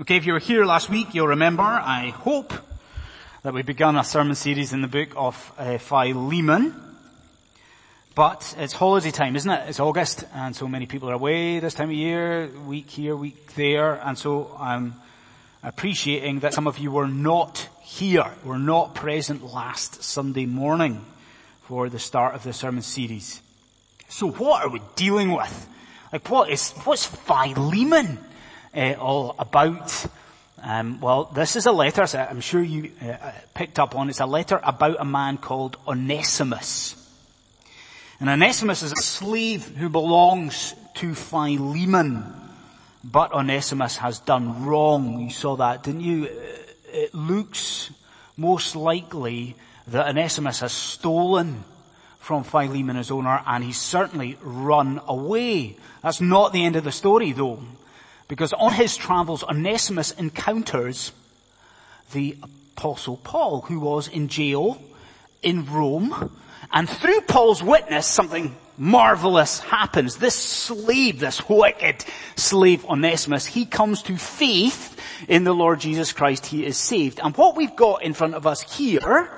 Okay, if you were here last week, you'll remember, I hope, that we began a sermon series in the book of uh, Philemon. But it's holiday time, isn't it? It's August, and so many people are away this time of year, week here, week there, and so I'm appreciating that some of you were not here, were not present last Sunday morning for the start of the sermon series. So what are we dealing with? Like what is, what's Philemon? Uh, all about. Um, well, this is a letter, so I'm sure you uh, picked up on. It's a letter about a man called Onesimus. And Onesimus is a slave who belongs to Philemon. But Onesimus has done wrong. You saw that, didn't you? It looks most likely that Onesimus has stolen from Philemon, his owner, and he's certainly run away. That's not the end of the story though. Because on his travels, Onesimus encounters the apostle Paul, who was in jail in Rome. And through Paul's witness, something marvelous happens. This slave, this wicked slave Onesimus, he comes to faith in the Lord Jesus Christ. He is saved. And what we've got in front of us here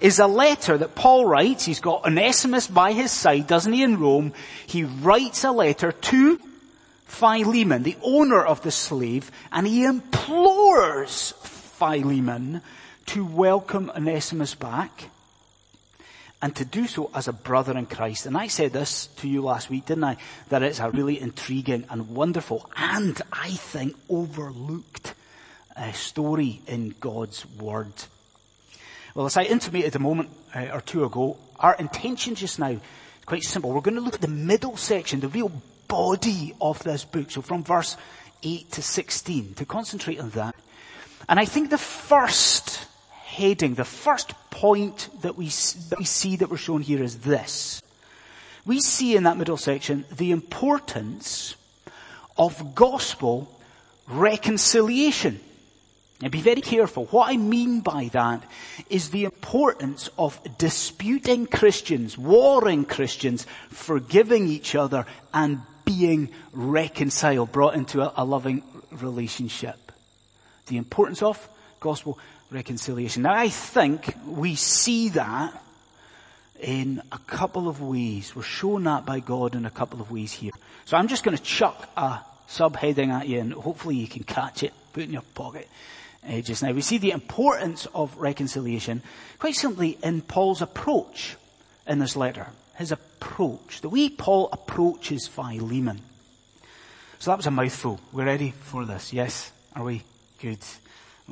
is a letter that Paul writes. He's got Onesimus by his side, doesn't he, in Rome? He writes a letter to Philemon, the owner of the slave, and he implores Philemon to welcome Onesimus back and to do so as a brother in Christ. And I said this to you last week, didn't I? That it's a really intriguing and wonderful and I think overlooked uh, story in God's Word. Well, as I intimated a moment uh, or two ago, our intention just now is quite simple. We're going to look at the middle section, the real body of this book. So from verse 8 to 16, to concentrate on that. And I think the first heading, the first point that we, that we see that we're shown here is this. We see in that middle section the importance of gospel reconciliation. Now be very careful. What I mean by that is the importance of disputing Christians, warring Christians, forgiving each other and being reconciled, brought into a, a loving relationship. The importance of gospel reconciliation. Now I think we see that in a couple of ways. We're shown that by God in a couple of ways here. So I'm just going to chuck a subheading at you and hopefully you can catch it, put it in your pocket uh, just now. We see the importance of reconciliation quite simply in Paul's approach in this letter his approach, the way Paul approaches Philemon. So that was a mouthful. We're ready for this, yes? Are we? Good.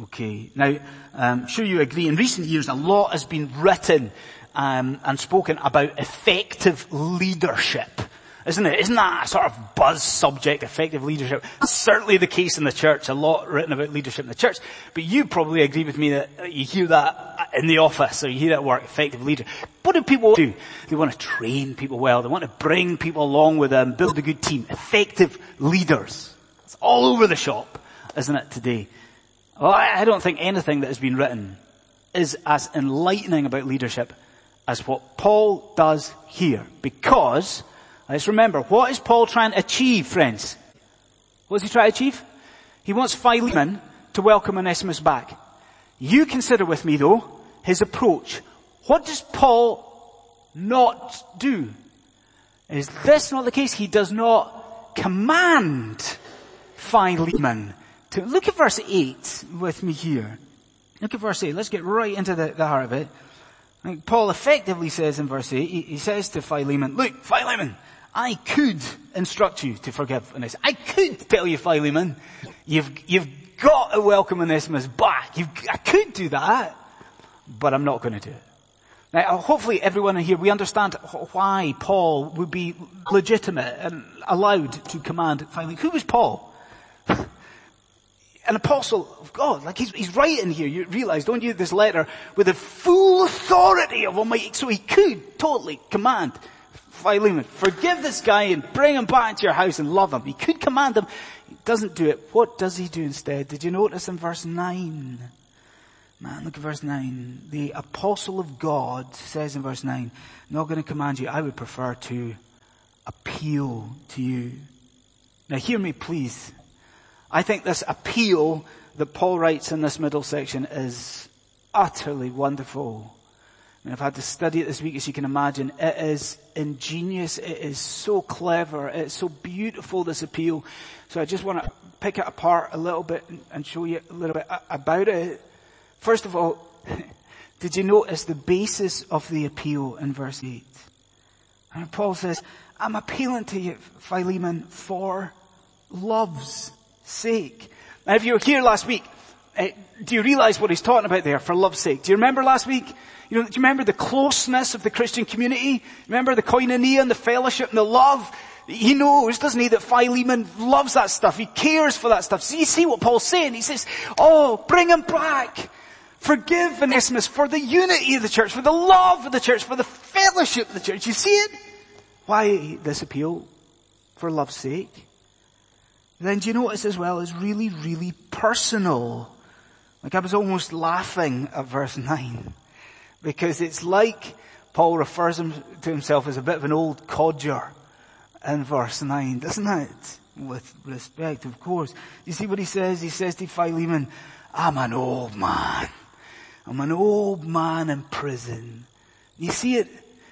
Okay. Now, I'm sure you agree, in recent years a lot has been written um, and spoken about effective leadership. Isn't it? Isn't that a sort of buzz subject, effective leadership? Certainly the case in the church. A lot written about leadership in the church. But you probably agree with me that you hear that in the office or you hear that word, effective leader. What do people do? They want to train people well. They want to bring people along with them, build a good team. Effective leaders. It's all over the shop, isn't it, today? Well, I don't think anything that has been written is as enlightening about leadership as what Paul does here. Because Let's remember, what is Paul trying to achieve, friends? What does he try to achieve? He wants Philemon to welcome Onesimus back. You consider with me though, his approach. What does Paul not do? Is this not the case? He does not command Philemon to, look at verse 8 with me here. Look at verse 8. Let's get right into the, the heart of it. Paul effectively says in verse 8, he, he says to Philemon, look, Philemon, I could instruct you to forgive Onesimus. I could tell you, Philemon, you've, you've got to welcome Onesimus back. You've, I could do that, but I'm not going to do it. Now, hopefully everyone here, we understand why Paul would be legitimate and allowed to command Philemon. Who was Paul? An apostle of God. Like he's, he's writing here, you realize, don't you, this letter with the full authority of Almighty, so he could totally command Philemon, forgive this guy and bring him back to your house and love him. He could command him. He doesn't do it. What does he do instead? Did you notice in verse 9? Man, look at verse 9. The apostle of God says in verse 9, I'm not going to command you. I would prefer to appeal to you. Now hear me please. I think this appeal that Paul writes in this middle section is utterly wonderful. And I've had to study it this week as you can imagine. It is ingenious. It is so clever. It's so beautiful, this appeal. So I just want to pick it apart a little bit and show you a little bit about it. First of all, did you notice the basis of the appeal in verse 8? And Paul says, I'm appealing to you, Philemon, for love's sake. Now if you were here last week, uh, do you realize what he's talking about there, for love's sake? Do you remember last week? You know, do you remember the closeness of the Christian community? Remember the koinonia and the fellowship and the love? He knows, doesn't he, that Philemon loves that stuff. He cares for that stuff. So you see what Paul's saying? He says, oh, bring him back. Forgive Onesimus for the unity of the church, for the love of the church, for the fellowship of the church. You see it? Why this appeal? For love's sake. Then do you notice as well it's really, really personal. Like I was almost laughing at verse 9. Because it's like Paul refers him to himself as a bit of an old codger in verse 9, doesn't it? With respect, of course. You see what he says? He says to Philemon, I'm an old man. I'm an old man in prison. You see it?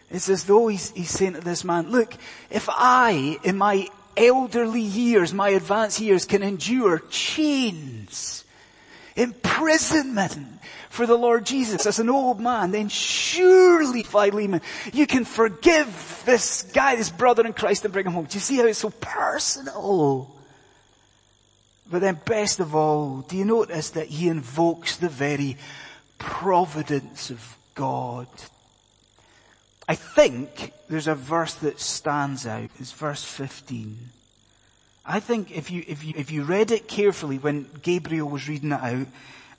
It's as though he's, he's saying to this man, look, if I, in my elderly years, my advanced years, can endure chains, imprisonment for the Lord Jesus as an old man, then surely, Philemon, you can forgive this guy, this brother in Christ and bring him home. Do you see how it's so personal? But then best of all, do you notice that he invokes the very providence of God? I think there's a verse that stands out. It's verse 15. I think if you, if you, if you read it carefully when Gabriel was reading it out,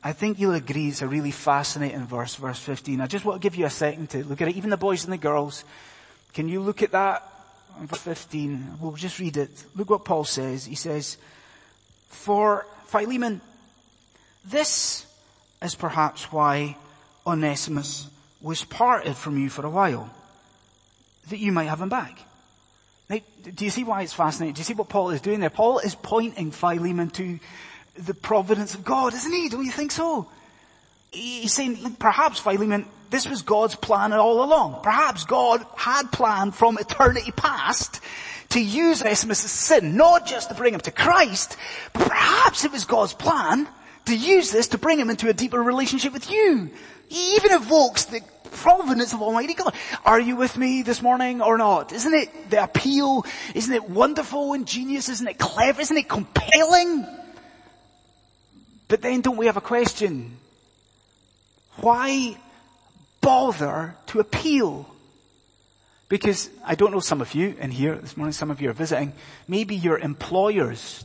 I think you'll agree it's a really fascinating verse, verse 15. I just want to give you a second to look at it. Even the boys and the girls, can you look at that? Verse 15. We'll just read it. Look what Paul says. He says, for Philemon, this is perhaps why Onesimus was parted from you for a while, that you might have him back. Do you see why it's fascinating? Do you see what Paul is doing there? Paul is pointing Philemon to the providence of God, isn't he? Don't you think so? He's saying, perhaps Philemon, this was God's plan all along. Perhaps God had planned from eternity past to use Onesimus' sin, not just to bring him to Christ, but perhaps it was God's plan to use this to bring him into a deeper relationship with you. He even evokes the providence of Almighty God. Are you with me this morning or not? Isn't it the appeal? Isn't it wonderful and genius? Isn't it clever? Isn't it compelling? But then don't we have a question? Why bother to appeal? Because I don't know some of you in here this morning, some of you are visiting, maybe your employers,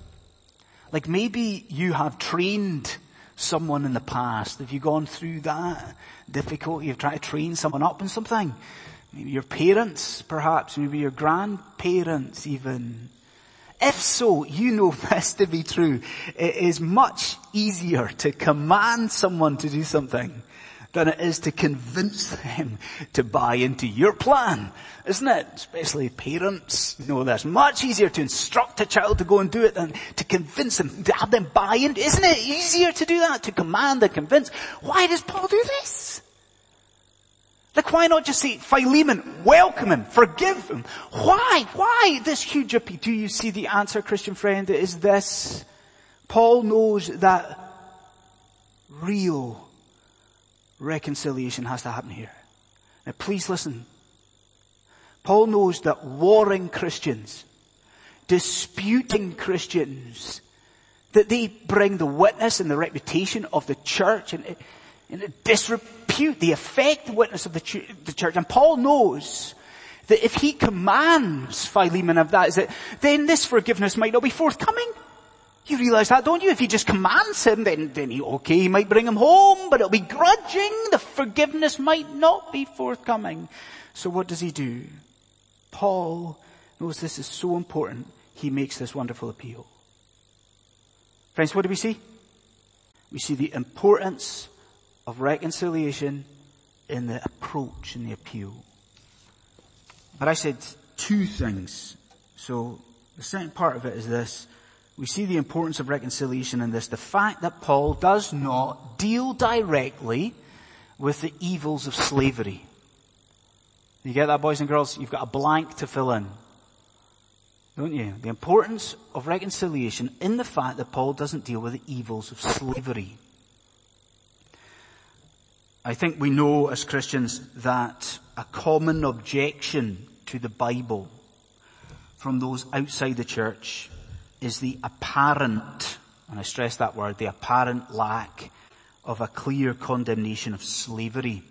like maybe you have trained someone in the past. Have you gone through that difficulty of trying to train someone up in something? Maybe your parents, perhaps, maybe your grandparents even. If so, you know this to be true. It is much easier to command someone to do something than it is to convince them to buy into your plan. Isn't it? Especially parents know this. Much easier to instruct a child to go and do it than to convince them, to have them buy in. Isn't it easier to do that? To command and convince. Why does Paul do this? Like why not just say, Philemon, welcome him, forgive him? Why? Why this huge appeal? Do you see the answer, Christian friend? It is this. Paul knows that real reconciliation has to happen here. Now please listen. Paul knows that warring Christians, disputing Christians, that they bring the witness and the reputation of the church and, and disrepute the effective witness of the, the church. And Paul knows that if he commands Philemon of that, is that then this forgiveness might not be forthcoming. You realize that, don't you? If he just commands him, then, then he, okay, he might bring him home, but it'll be grudging. The forgiveness might not be forthcoming. So what does he do? Paul knows this is so important, he makes this wonderful appeal. Friends, what do we see? We see the importance of reconciliation in the approach and the appeal. But I said two things. So the second part of it is this. We see the importance of reconciliation in this. The fact that Paul does not deal directly with the evils of slavery. You get that, boys and girls? You've got a blank to fill in. Don't you? The importance of reconciliation in the fact that Paul doesn't deal with the evils of slavery. I think we know as Christians that a common objection to the Bible from those outside the church is the apparent, and I stress that word, the apparent lack of a clear condemnation of slavery.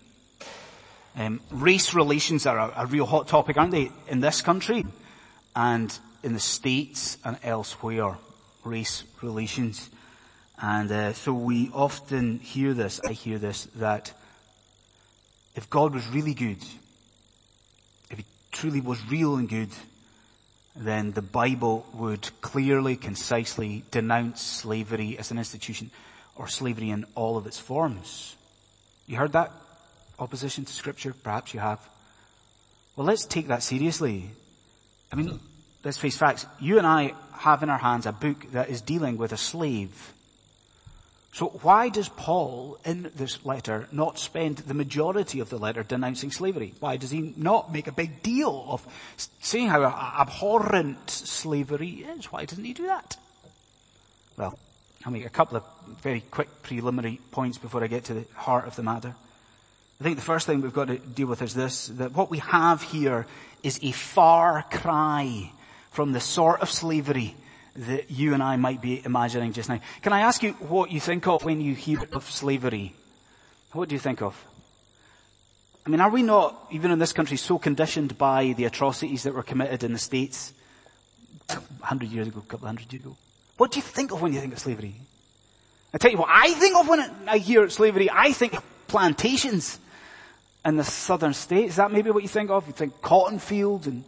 Um, race relations are a, a, real hot topic, aren't they, in this country and in the States and elsewhere. Race relations. And uh, so we often hear this, I hear this, that if God was really good, if He truly was real and good, then the Bible would clearly, concisely denounce slavery as an institution or slavery in all of its forms. You heard that opposition to scripture? Perhaps you have. Well, let's take that seriously. I mean, let's face facts. You and I have in our hands a book that is dealing with a slave so why does Paul in this letter not spend the majority of the letter denouncing slavery? Why does he not make a big deal of saying how abhorrent slavery is? Why doesn't he do that? Well, I'll make a couple of very quick preliminary points before I get to the heart of the matter. I think the first thing we've got to deal with is this, that what we have here is a far cry from the sort of slavery that you and I might be imagining just now. Can I ask you what you think of when you hear of slavery? What do you think of? I mean, are we not, even in this country, so conditioned by the atrocities that were committed in the States a hundred years ago, a couple of hundred years ago? What do you think of when you think of slavery? I tell you what I think of when I hear slavery. I think plantations in the southern states. Is that maybe what you think of? You think cotton fields and,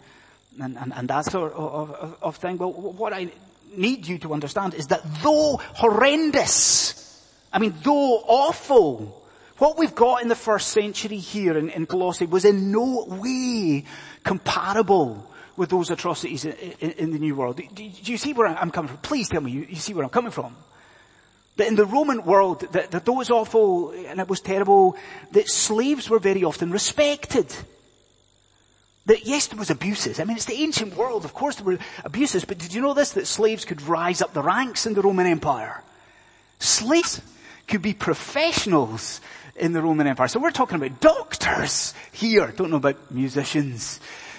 and, and, and that sort of, of, of thing. Well, what I need you to understand is that though horrendous, I mean, though awful, what we've got in the first century here in, in Colossae was in no way comparable with those atrocities in, in, in the New World. Do, do, you see where I'm coming from? Please tell me you, you see where I'm coming from. That in the Roman world, that, that though it was awful and it was terrible, that slaves were very often respected. That yes, there was abuses. I mean, it's the ancient world. Of course there were abuses, but did you know this? That slaves could rise up the ranks in the Roman Empire. Slaves could be professionals in the Roman Empire. So we're talking about doctors here. Don't know about musicians.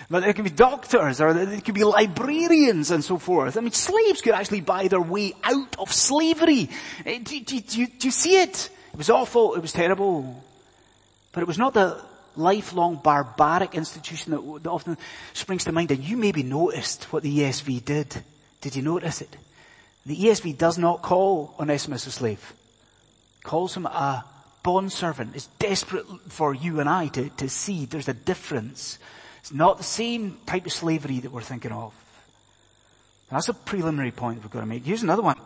But there could be doctors or there could be librarians and so forth. I mean, slaves could actually buy their way out of slavery. Eh, do, do, do, do you see it? It was awful. It was terrible. But it was not the lifelong barbaric institution that, that often springs to mind. And you maybe noticed what the ESV did. Did you notice it? The ESV does not call Onesimus a slave. Calls him a bondservant. It's desperate for you and I to, to see there's a difference. It's not the same type of slavery that we're thinking of. That's a preliminary point we've got to make. Here's another one.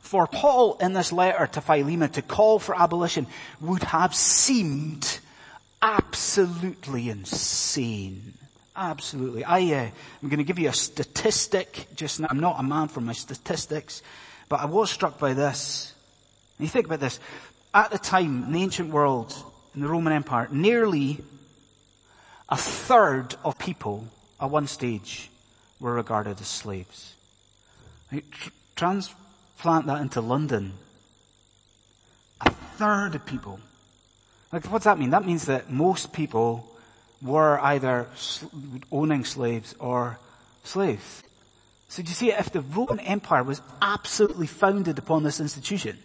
For Paul in this letter to Philemon to call for abolition would have seemed absolutely insane. Absolutely. I, uh, I'm going to give you a statistic just now. I'm not a man for my statistics, but I was struck by this. And you think about this. At the time, in the ancient world, in the Roman Empire, nearly a third of people at one stage were regarded as slaves. Tr- transplant that into London. A third of people like, what does that mean? That means that most people were either owning slaves or slaves. So do you see, if the Roman Empire was absolutely founded upon this institution,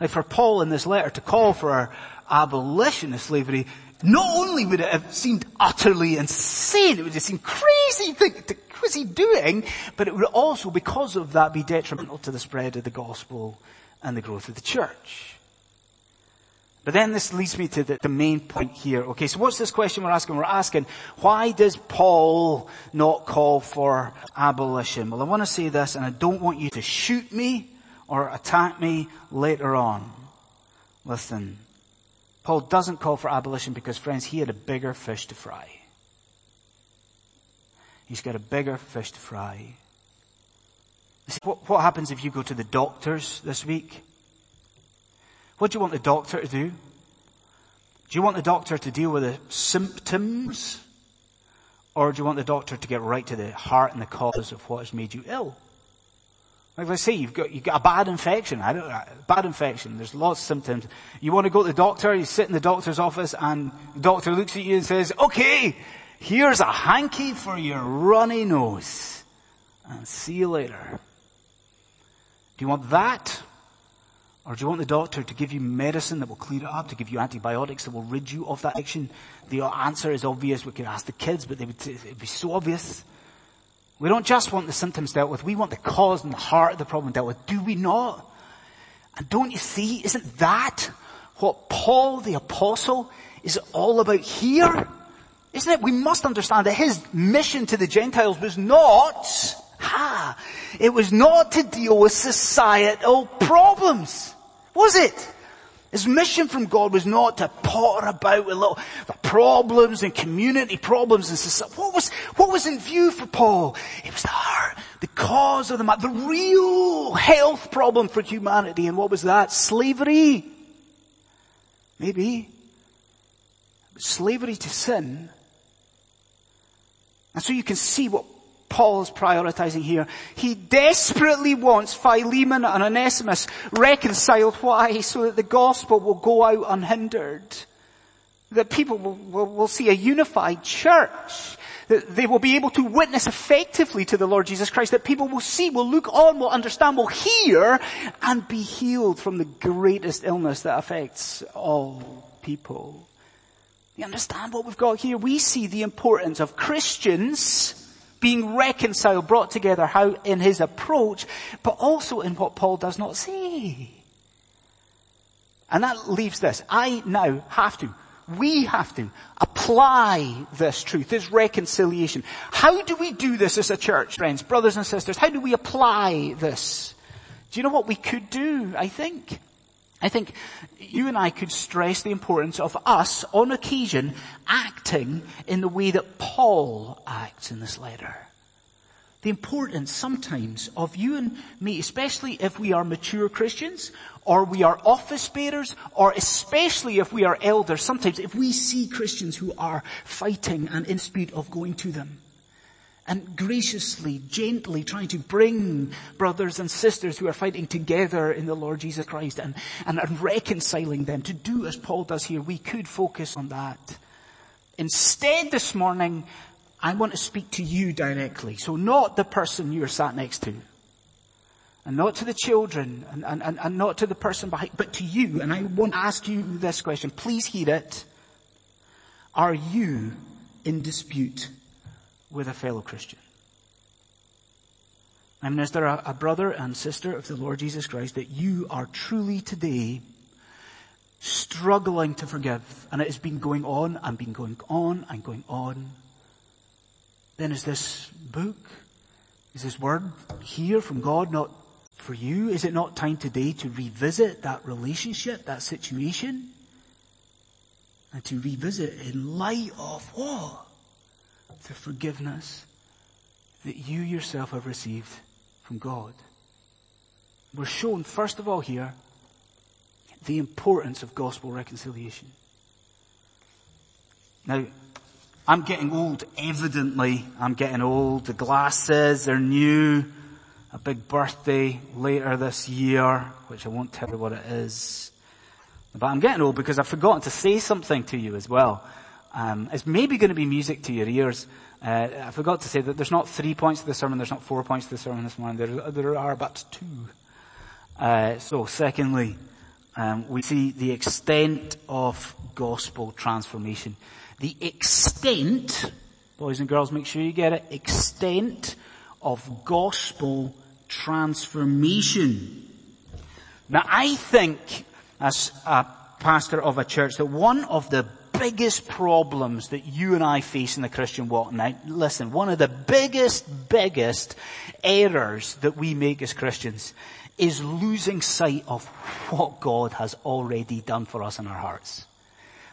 like for Paul in this letter to call for abolition of slavery, not only would it have seemed utterly insane, it would have seemed crazy, what was he doing? But it would also, because of that, be detrimental to the spread of the gospel and the growth of the church. But then this leads me to the, the, main point here. Okay, so what's this question we're asking? We're asking, why does Paul not call for abolition? Well, I want to say this, and I don't want you to shoot me or attack me later on. Listen, Paul doesn't call for abolition because, friends, he had a bigger fish to fry. He's got a bigger fish to fry. What, what happens if you go to the doctors this week? What do you want the doctor to do? Do you want the doctor to deal with the symptoms? Or do you want the doctor to get right to the heart and the cause of what has made you ill? Like let's say you've got, you've got a bad infection. I don't, bad infection. There's lots of symptoms. You want to go to the doctor, you sit in the doctor's office and the doctor looks at you and says, okay, here's a hanky for your runny nose. And see you later. Do you want that? Or do you want the doctor to give you medicine that will clear it up, to give you antibiotics that will rid you of that addiction? The answer is obvious. We could ask the kids, but would, it'd be so obvious. We don't just want the symptoms dealt with. We want the cause and the heart of the problem dealt with. Do we not? And don't you see, isn't that what Paul the apostle is all about here? Isn't it? We must understand that his mission to the Gentiles was not, ha, it was not to deal with societal problems. Was it? His mission from God was not to potter about with little the problems and community problems and society. What was, what was in view for Paul? It was the heart, the cause of the matter, the real health problem for humanity. And what was that? Slavery. Maybe. Slavery to sin. And so you can see what Paul is prioritizing here. He desperately wants Philemon and Onesimus reconciled. Why? So that the gospel will go out unhindered. That people will, will, will see a unified church. That they will be able to witness effectively to the Lord Jesus Christ. That people will see, will look on, will understand, will hear, and be healed from the greatest illness that affects all people. You understand what we've got here? We see the importance of Christians being reconciled, brought together, how in his approach, but also in what Paul does not say. And that leaves this. I now have to, we have to apply this truth, this reconciliation. How do we do this as a church, friends, brothers and sisters? How do we apply this? Do you know what we could do, I think? I think you and I could stress the importance of us, on occasion, acting in the way that Paul acts in this letter. The importance sometimes of you and me, especially if we are mature Christians, or we are office bearers, or especially if we are elders, sometimes if we see Christians who are fighting and in dispute of going to them and graciously, gently trying to bring brothers and sisters who are fighting together in the Lord Jesus Christ and, and, reconciling them to do as Paul does here. We could focus on that. Instead this morning, I want to speak to you directly. So not the person you're sat next to. And not to the children and, and, and, not to the person behind, but to you. And I want to ask you this question. Please hear it. Are you in dispute with a fellow Christian. I mean, is there a, a brother and sister of the Lord Jesus Christ that you are truly today struggling to forgive and it has been going on and been going on and going on? Then is this book, is this word here from God not for you? Is it not time today to revisit that relationship, that situation? And to revisit in light of what? The forgiveness that you yourself have received from God. We're shown, first of all, here the importance of gospel reconciliation. Now, I'm getting old, evidently. I'm getting old. The glasses are new. A big birthday later this year, which I won't tell you what it is. But I'm getting old because I've forgotten to say something to you as well. Um, it's maybe going to be music to your ears. Uh, I forgot to say that there's not three points to the sermon, there's not four points to the sermon this morning, there, there are but two. Uh, so secondly, um, we see the extent of gospel transformation. The extent, boys and girls, make sure you get it, extent of gospel transformation. Now I think, as a pastor of a church, that one of the biggest problems that you and I face in the Christian walk now, listen, one of the biggest, biggest errors that we make as Christians is losing sight of what God has already done for us in our hearts.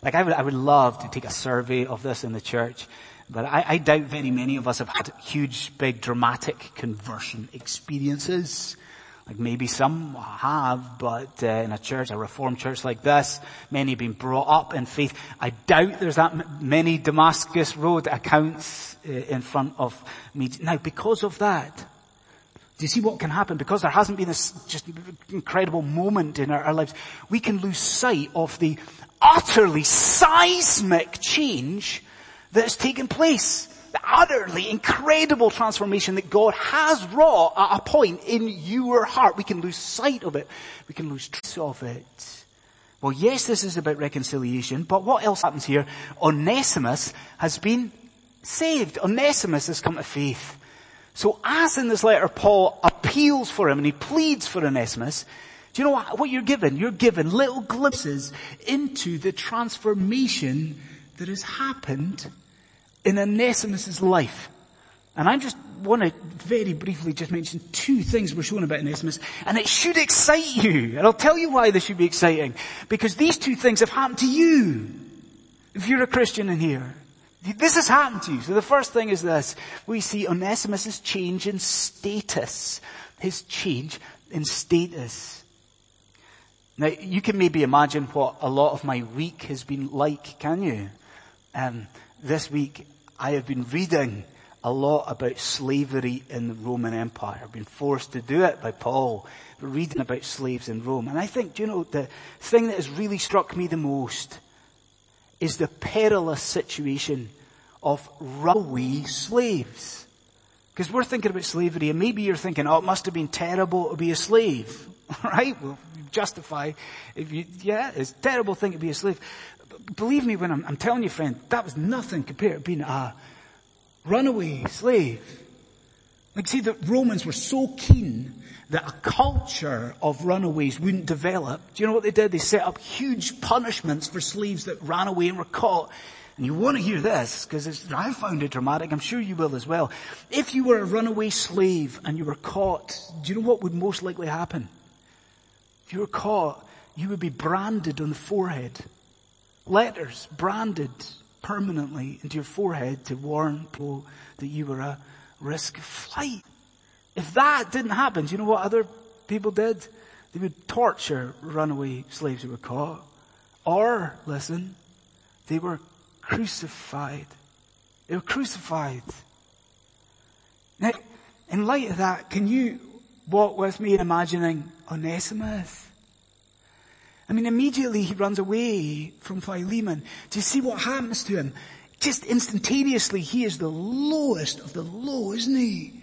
Like I would, I would love to take a survey of this in the church But I, I doubt very many of us have had huge, big, dramatic conversion experiences. Like maybe some have, but uh, in a church, a reformed church like this, many have been brought up in faith. I doubt there's that many Damascus Road accounts uh, in front of me. Now, because of that, do you see what can happen? Because there hasn't been this just incredible moment in our, our lives, we can lose sight of the utterly seismic change that has taken place. Utterly incredible transformation that God has wrought at a point in your heart. We can lose sight of it. We can lose trace of it. Well, yes, this is about reconciliation, but what else happens here? Onesimus has been saved. Onesimus has come to faith. So as in this letter Paul appeals for him and he pleads for Onesimus, do you know what, what you're given? You're given little glimpses into the transformation that has happened in Onesimus' life. And I just want to very briefly just mention two things we're shown about Onesimus, and it should excite you. And I'll tell you why this should be exciting. Because these two things have happened to you. If you're a Christian in here. This has happened to you. So the first thing is this. We see Onesimus' change in status. His change in status. Now, you can maybe imagine what a lot of my week has been like, can you? Um, this week, I have been reading a lot about slavery in the Roman Empire. I've been forced to do it by Paul, reading about slaves in Rome. And I think, do you know, the thing that has really struck me the most is the perilous situation of runaway slaves. Because we're thinking about slavery and maybe you're thinking, oh, it must have been terrible to be a slave. right? Well, justify if you, yeah, it's a terrible thing to be a slave. Believe me when I'm, I'm telling you friend, that was nothing compared to being a runaway slave. Like see, the Romans were so keen that a culture of runaways wouldn't develop. Do you know what they did? They set up huge punishments for slaves that ran away and were caught. And you want to hear this, because I found it dramatic, I'm sure you will as well. If you were a runaway slave and you were caught, do you know what would most likely happen? If you were caught, you would be branded on the forehead. Letters branded permanently into your forehead to warn people that you were a risk of flight. If that didn't happen, do you know what other people did? They would torture runaway slaves who were caught. Or, listen, they were crucified. They were crucified. Now, in light of that, can you walk with me in imagining Onesimus? I mean, immediately he runs away from Philemon. Do you see what happens to him? Just instantaneously, he is the lowest of the low, isn't he?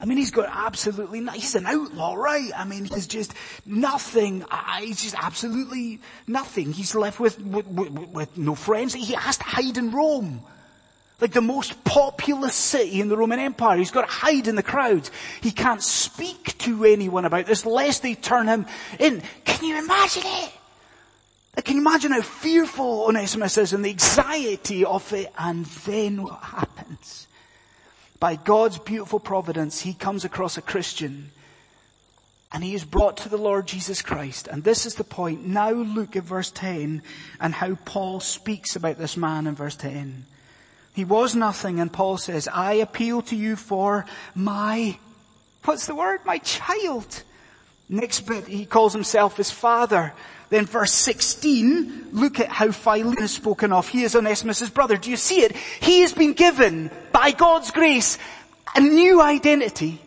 I mean, he's got absolutely, no, he's an outlaw, right? I mean, he's just nothing, he's just absolutely nothing. He's left with, with, with, with no friends. He has to hide in Rome like the most populous city in the Roman Empire. He's got to hide in the crowds. He can't speak to anyone about this lest they turn him in. Can you imagine it? Like, can you imagine how fearful Onesimus is and the anxiety of it? And then what happens? By God's beautiful providence, he comes across a Christian and he is brought to the Lord Jesus Christ. And this is the point. Now look at verse 10 and how Paul speaks about this man in verse 10. He was nothing and Paul says, I appeal to you for my, what's the word? My child. Next bit, he calls himself his father. Then verse 16, look at how Philemon is spoken of. He is Onesimus' brother. Do you see it? He has been given, by God's grace, a new identity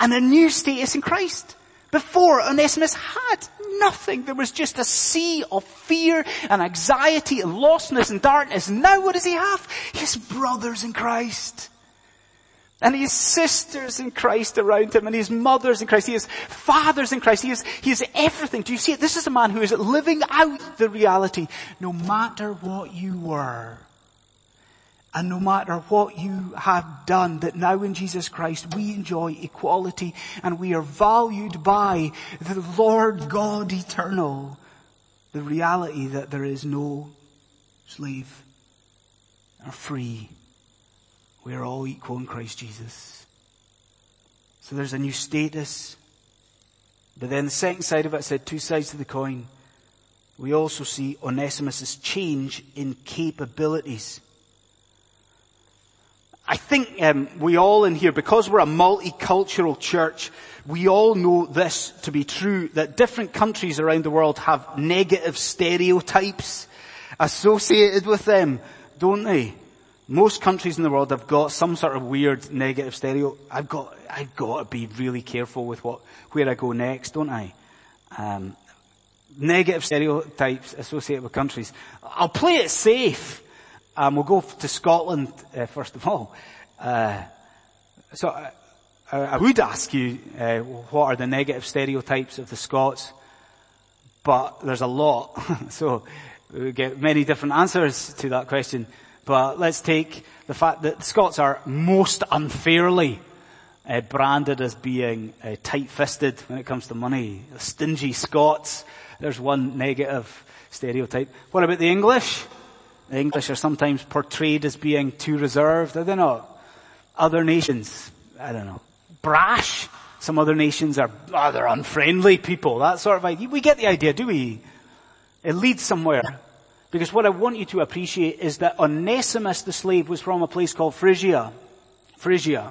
and a new status in Christ. Before, Onesimus had nothing. There was just a sea of fear and anxiety and lostness and darkness. Now what does he have? His brothers in Christ. And has sisters in Christ around him and his mothers in Christ. He has fathers in Christ. He has, he has everything. Do you see it? This is a man who is living out the reality no matter what you were. And no matter what you have done, that now in Jesus Christ we enjoy equality and we are valued by the Lord God eternal. The reality that there is no slave or free. We are all equal in Christ Jesus. So there's a new status. But then the second side of it said two sides to the coin. We also see Onesimus' change in capabilities. I think um, we all in here, because we're a multicultural church, we all know this to be true, that different countries around the world have negative stereotypes associated with them, don't they? Most countries in the world have got some sort of weird negative stereo. I've got, I've got to be really careful with what, where I go next, don't I? Um, negative stereotypes associated with countries. I'll play it safe. Um, we'll go to Scotland uh, first of all. Uh, so uh, I would ask you uh, what are the negative stereotypes of the Scots, but there's a lot. so we get many different answers to that question. But let's take the fact that Scots are most unfairly uh, branded as being uh, tight-fisted when it comes to money. Stingy Scots. There's one negative stereotype. What about the English? The English are sometimes portrayed as being too reserved, are they not? Other nations, I don't know, brash. Some other nations are, oh, they're unfriendly people. That sort of idea. We get the idea, do we? It leads somewhere. Because what I want you to appreciate is that Onesimus the slave was from a place called Phrygia. Phrygia.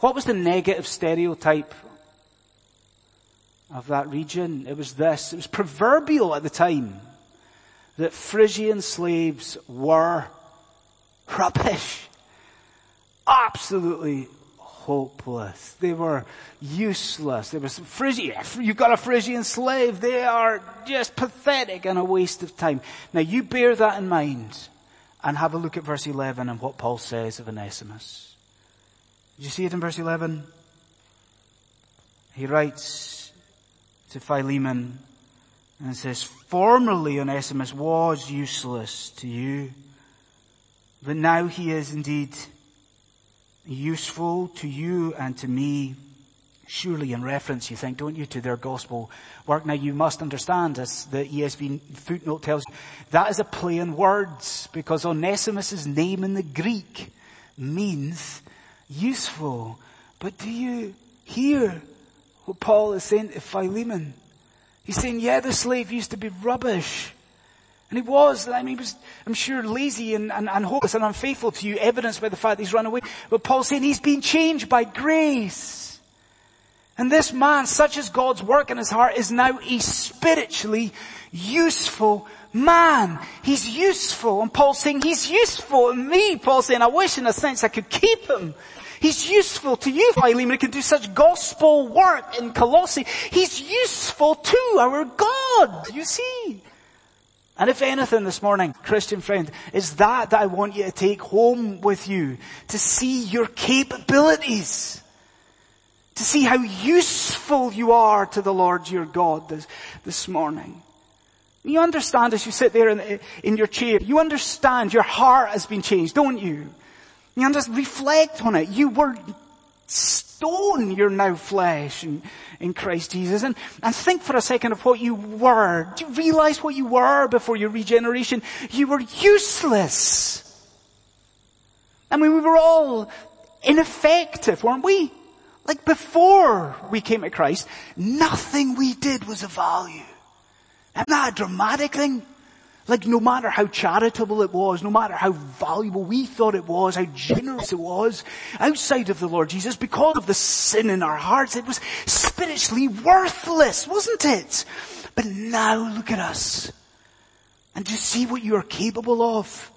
What was the negative stereotype of that region? It was this. It was proverbial at the time that Phrygian slaves were rubbish. Absolutely hopeless. They were useless. They were Phrygia. You've got a Phrygian slave. They are just pathetic and a waste of time. Now you bear that in mind and have a look at verse 11 and what Paul says of Onesimus. Did you see it in verse 11? He writes to Philemon and says, formerly Onesimus was useless to you, but now he is indeed useful to you and to me. Surely in reference, you think, don't you, to their gospel work. Now you must understand, as the ESV footnote tells you, that is a play on words, because Onesimus' name in the Greek means useful. But do you hear what Paul is saying to Philemon? He's saying, yeah, the slave used to be rubbish. And he was, I mean, he was, I'm sure, lazy and, and, and hopeless and unfaithful to you, evidenced by the fact that he's run away. But Paul's saying he's been changed by grace. And this man, such as God's work in his heart, is now a spiritually useful man. He's useful. And Paul's saying he's useful to me. Paul's saying, I wish in a sense I could keep him. He's useful to you, Philemon, He can do such gospel work in Colossae. He's useful to our God, you see. And if anything this morning, Christian friend, is that that I want you to take home with you, to see your capabilities, to see how useful you are to the Lord your God this, this morning. You understand as you sit there in, in your chair, you understand your heart has been changed, don't you? You understand, reflect on it. You were stone, you're now flesh in, in Christ Jesus. And, and think for a second of what you were. Do you realize what you were before your regeneration? You were useless. I mean, we were all ineffective, weren't we? Like before we came to Christ, nothing we did was of value. Isn't that a dramatic thing? Like no matter how charitable it was, no matter how valuable we thought it was, how generous it was, outside of the Lord Jesus, because of the sin in our hearts, it was spiritually worthless, wasn't it? But now look at us. And just see what you are capable of.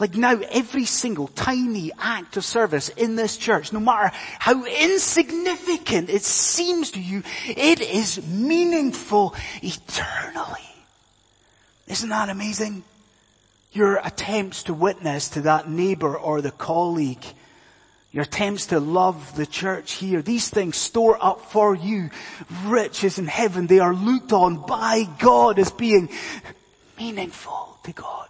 Like now every single tiny act of service in this church, no matter how insignificant it seems to you, it is meaningful eternally. Isn't that amazing? Your attempts to witness to that neighbor or the colleague, your attempts to love the church here, these things store up for you riches in heaven. They are looked on by God as being meaningful to God,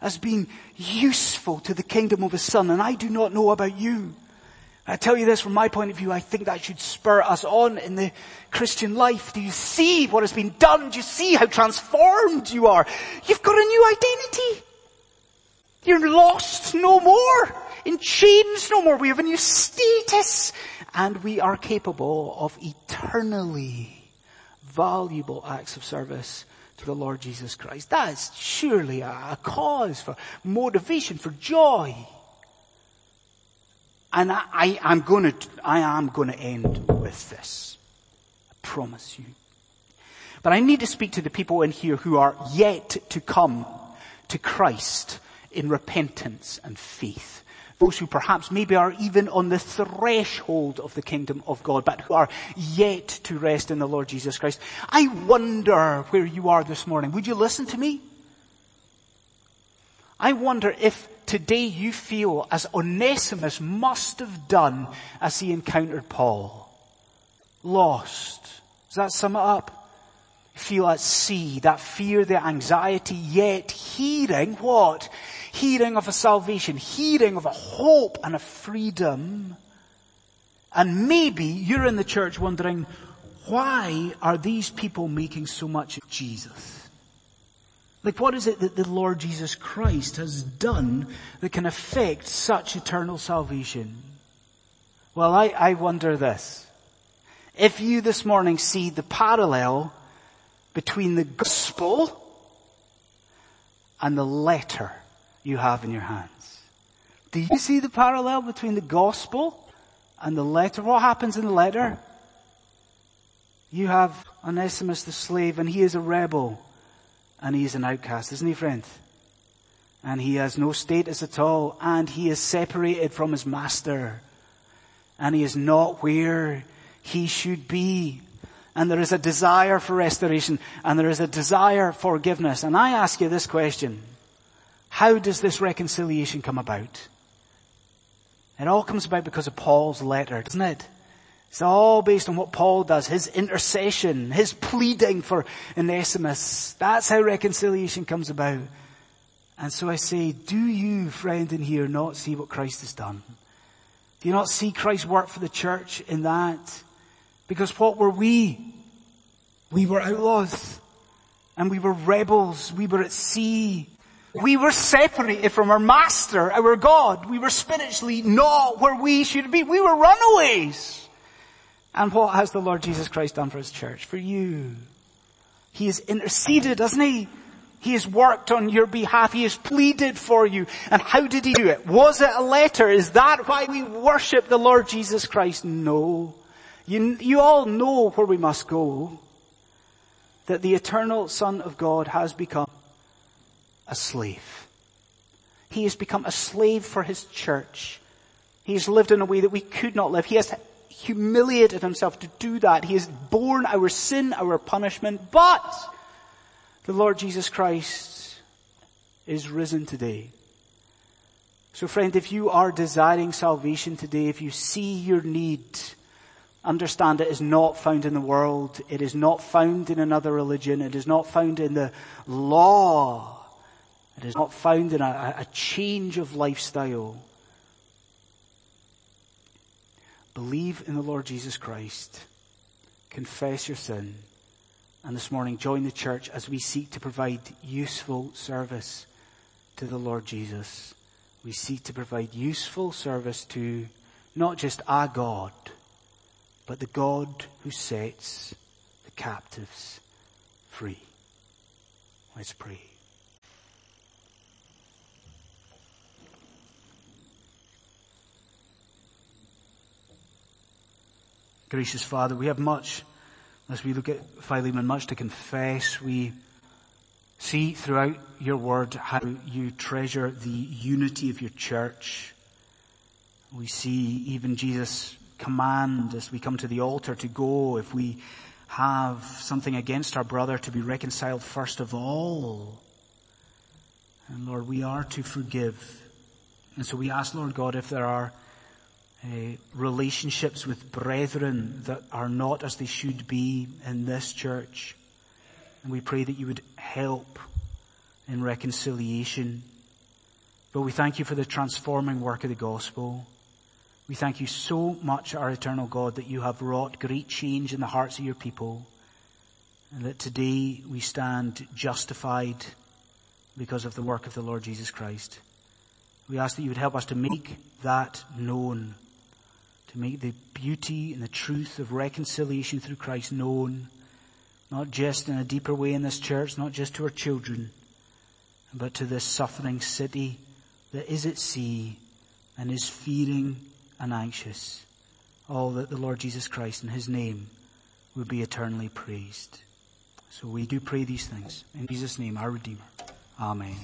as being useful to the kingdom of His Son. And I do not know about you. I tell you this from my point of view, I think that should spur us on in the Christian life. Do you see what has been done? Do you see how transformed you are? You've got a new identity. You're lost no more. In chains no more. We have a new status. And we are capable of eternally valuable acts of service to the Lord Jesus Christ. That is surely a cause for motivation, for joy. And I, I, I'm gonna, I am gonna end with this. I promise you. But I need to speak to the people in here who are yet to come to Christ in repentance and faith. Those who perhaps maybe are even on the threshold of the kingdom of God, but who are yet to rest in the Lord Jesus Christ. I wonder where you are this morning. Would you listen to me? I wonder if today you feel as Onesimus must have done as he encountered Paul. Lost. Does that sum it up? Feel at sea, that fear, the anxiety, yet hearing what? Hearing of a salvation, hearing of a hope and a freedom. And maybe you're in the church wondering, why are these people making so much of Jesus? Like what is it that the Lord Jesus Christ has done that can affect such eternal salvation? Well, I, I wonder this. If you this morning see the parallel between the gospel and the letter you have in your hands. Do you see the parallel between the gospel and the letter? What happens in the letter? You have Onesimus the slave and he is a rebel and he is an outcast, isn't he friend? And he has no status at all and he is separated from his master and he is not where he should be. And there is a desire for restoration and there is a desire for forgiveness. And I ask you this question. How does this reconciliation come about? It all comes about because of Paul's letter, doesn't it? It's all based on what Paul does, his intercession, his pleading for Onesimus. That's how reconciliation comes about. And so I say, do you, friend in here, not see what Christ has done? Do you not see Christ's work for the church in that? Because what were we? We were outlaws. And we were rebels. We were at sea. We were separated from our master, our God. We were spiritually not where we should be. We were runaways. And what has the Lord Jesus Christ done for his church? For you. He has interceded, hasn't he? He has worked on your behalf. He has pleaded for you. And how did he do it? Was it a letter? Is that why we worship the Lord Jesus Christ? No. You, you all know where we must go. That the eternal Son of God has become a slave. He has become a slave for his church. He has lived in a way that we could not live. He has humiliated himself to do that. He has borne our sin, our punishment, but the Lord Jesus Christ is risen today. So friend, if you are desiring salvation today, if you see your need, understand it is not found in the world. It is not found in another religion. It is not found in the law. It is not found in a, a change of lifestyle. Believe in the Lord Jesus Christ. Confess your sin. And this morning join the church as we seek to provide useful service to the Lord Jesus. We seek to provide useful service to not just our God, but the God who sets the captives free. Let's pray. Gracious Father, we have much, as we look at Philemon, much to confess. We see throughout your word how you treasure the unity of your church. We see even Jesus command as we come to the altar to go if we have something against our brother to be reconciled first of all. And Lord, we are to forgive. And so we ask, Lord God, if there are uh, relationships with brethren that are not as they should be in this church. And we pray that you would help in reconciliation. But we thank you for the transforming work of the gospel. We thank you so much, our eternal God, that you have wrought great change in the hearts of your people and that today we stand justified because of the work of the Lord Jesus Christ. We ask that you would help us to make that known to make the beauty and the truth of reconciliation through Christ known, not just in a deeper way in this church, not just to our children, but to this suffering city that is at sea and is fearing and anxious. All that the Lord Jesus Christ in His name would be eternally praised. So we do pray these things in Jesus' name, our Redeemer. Amen.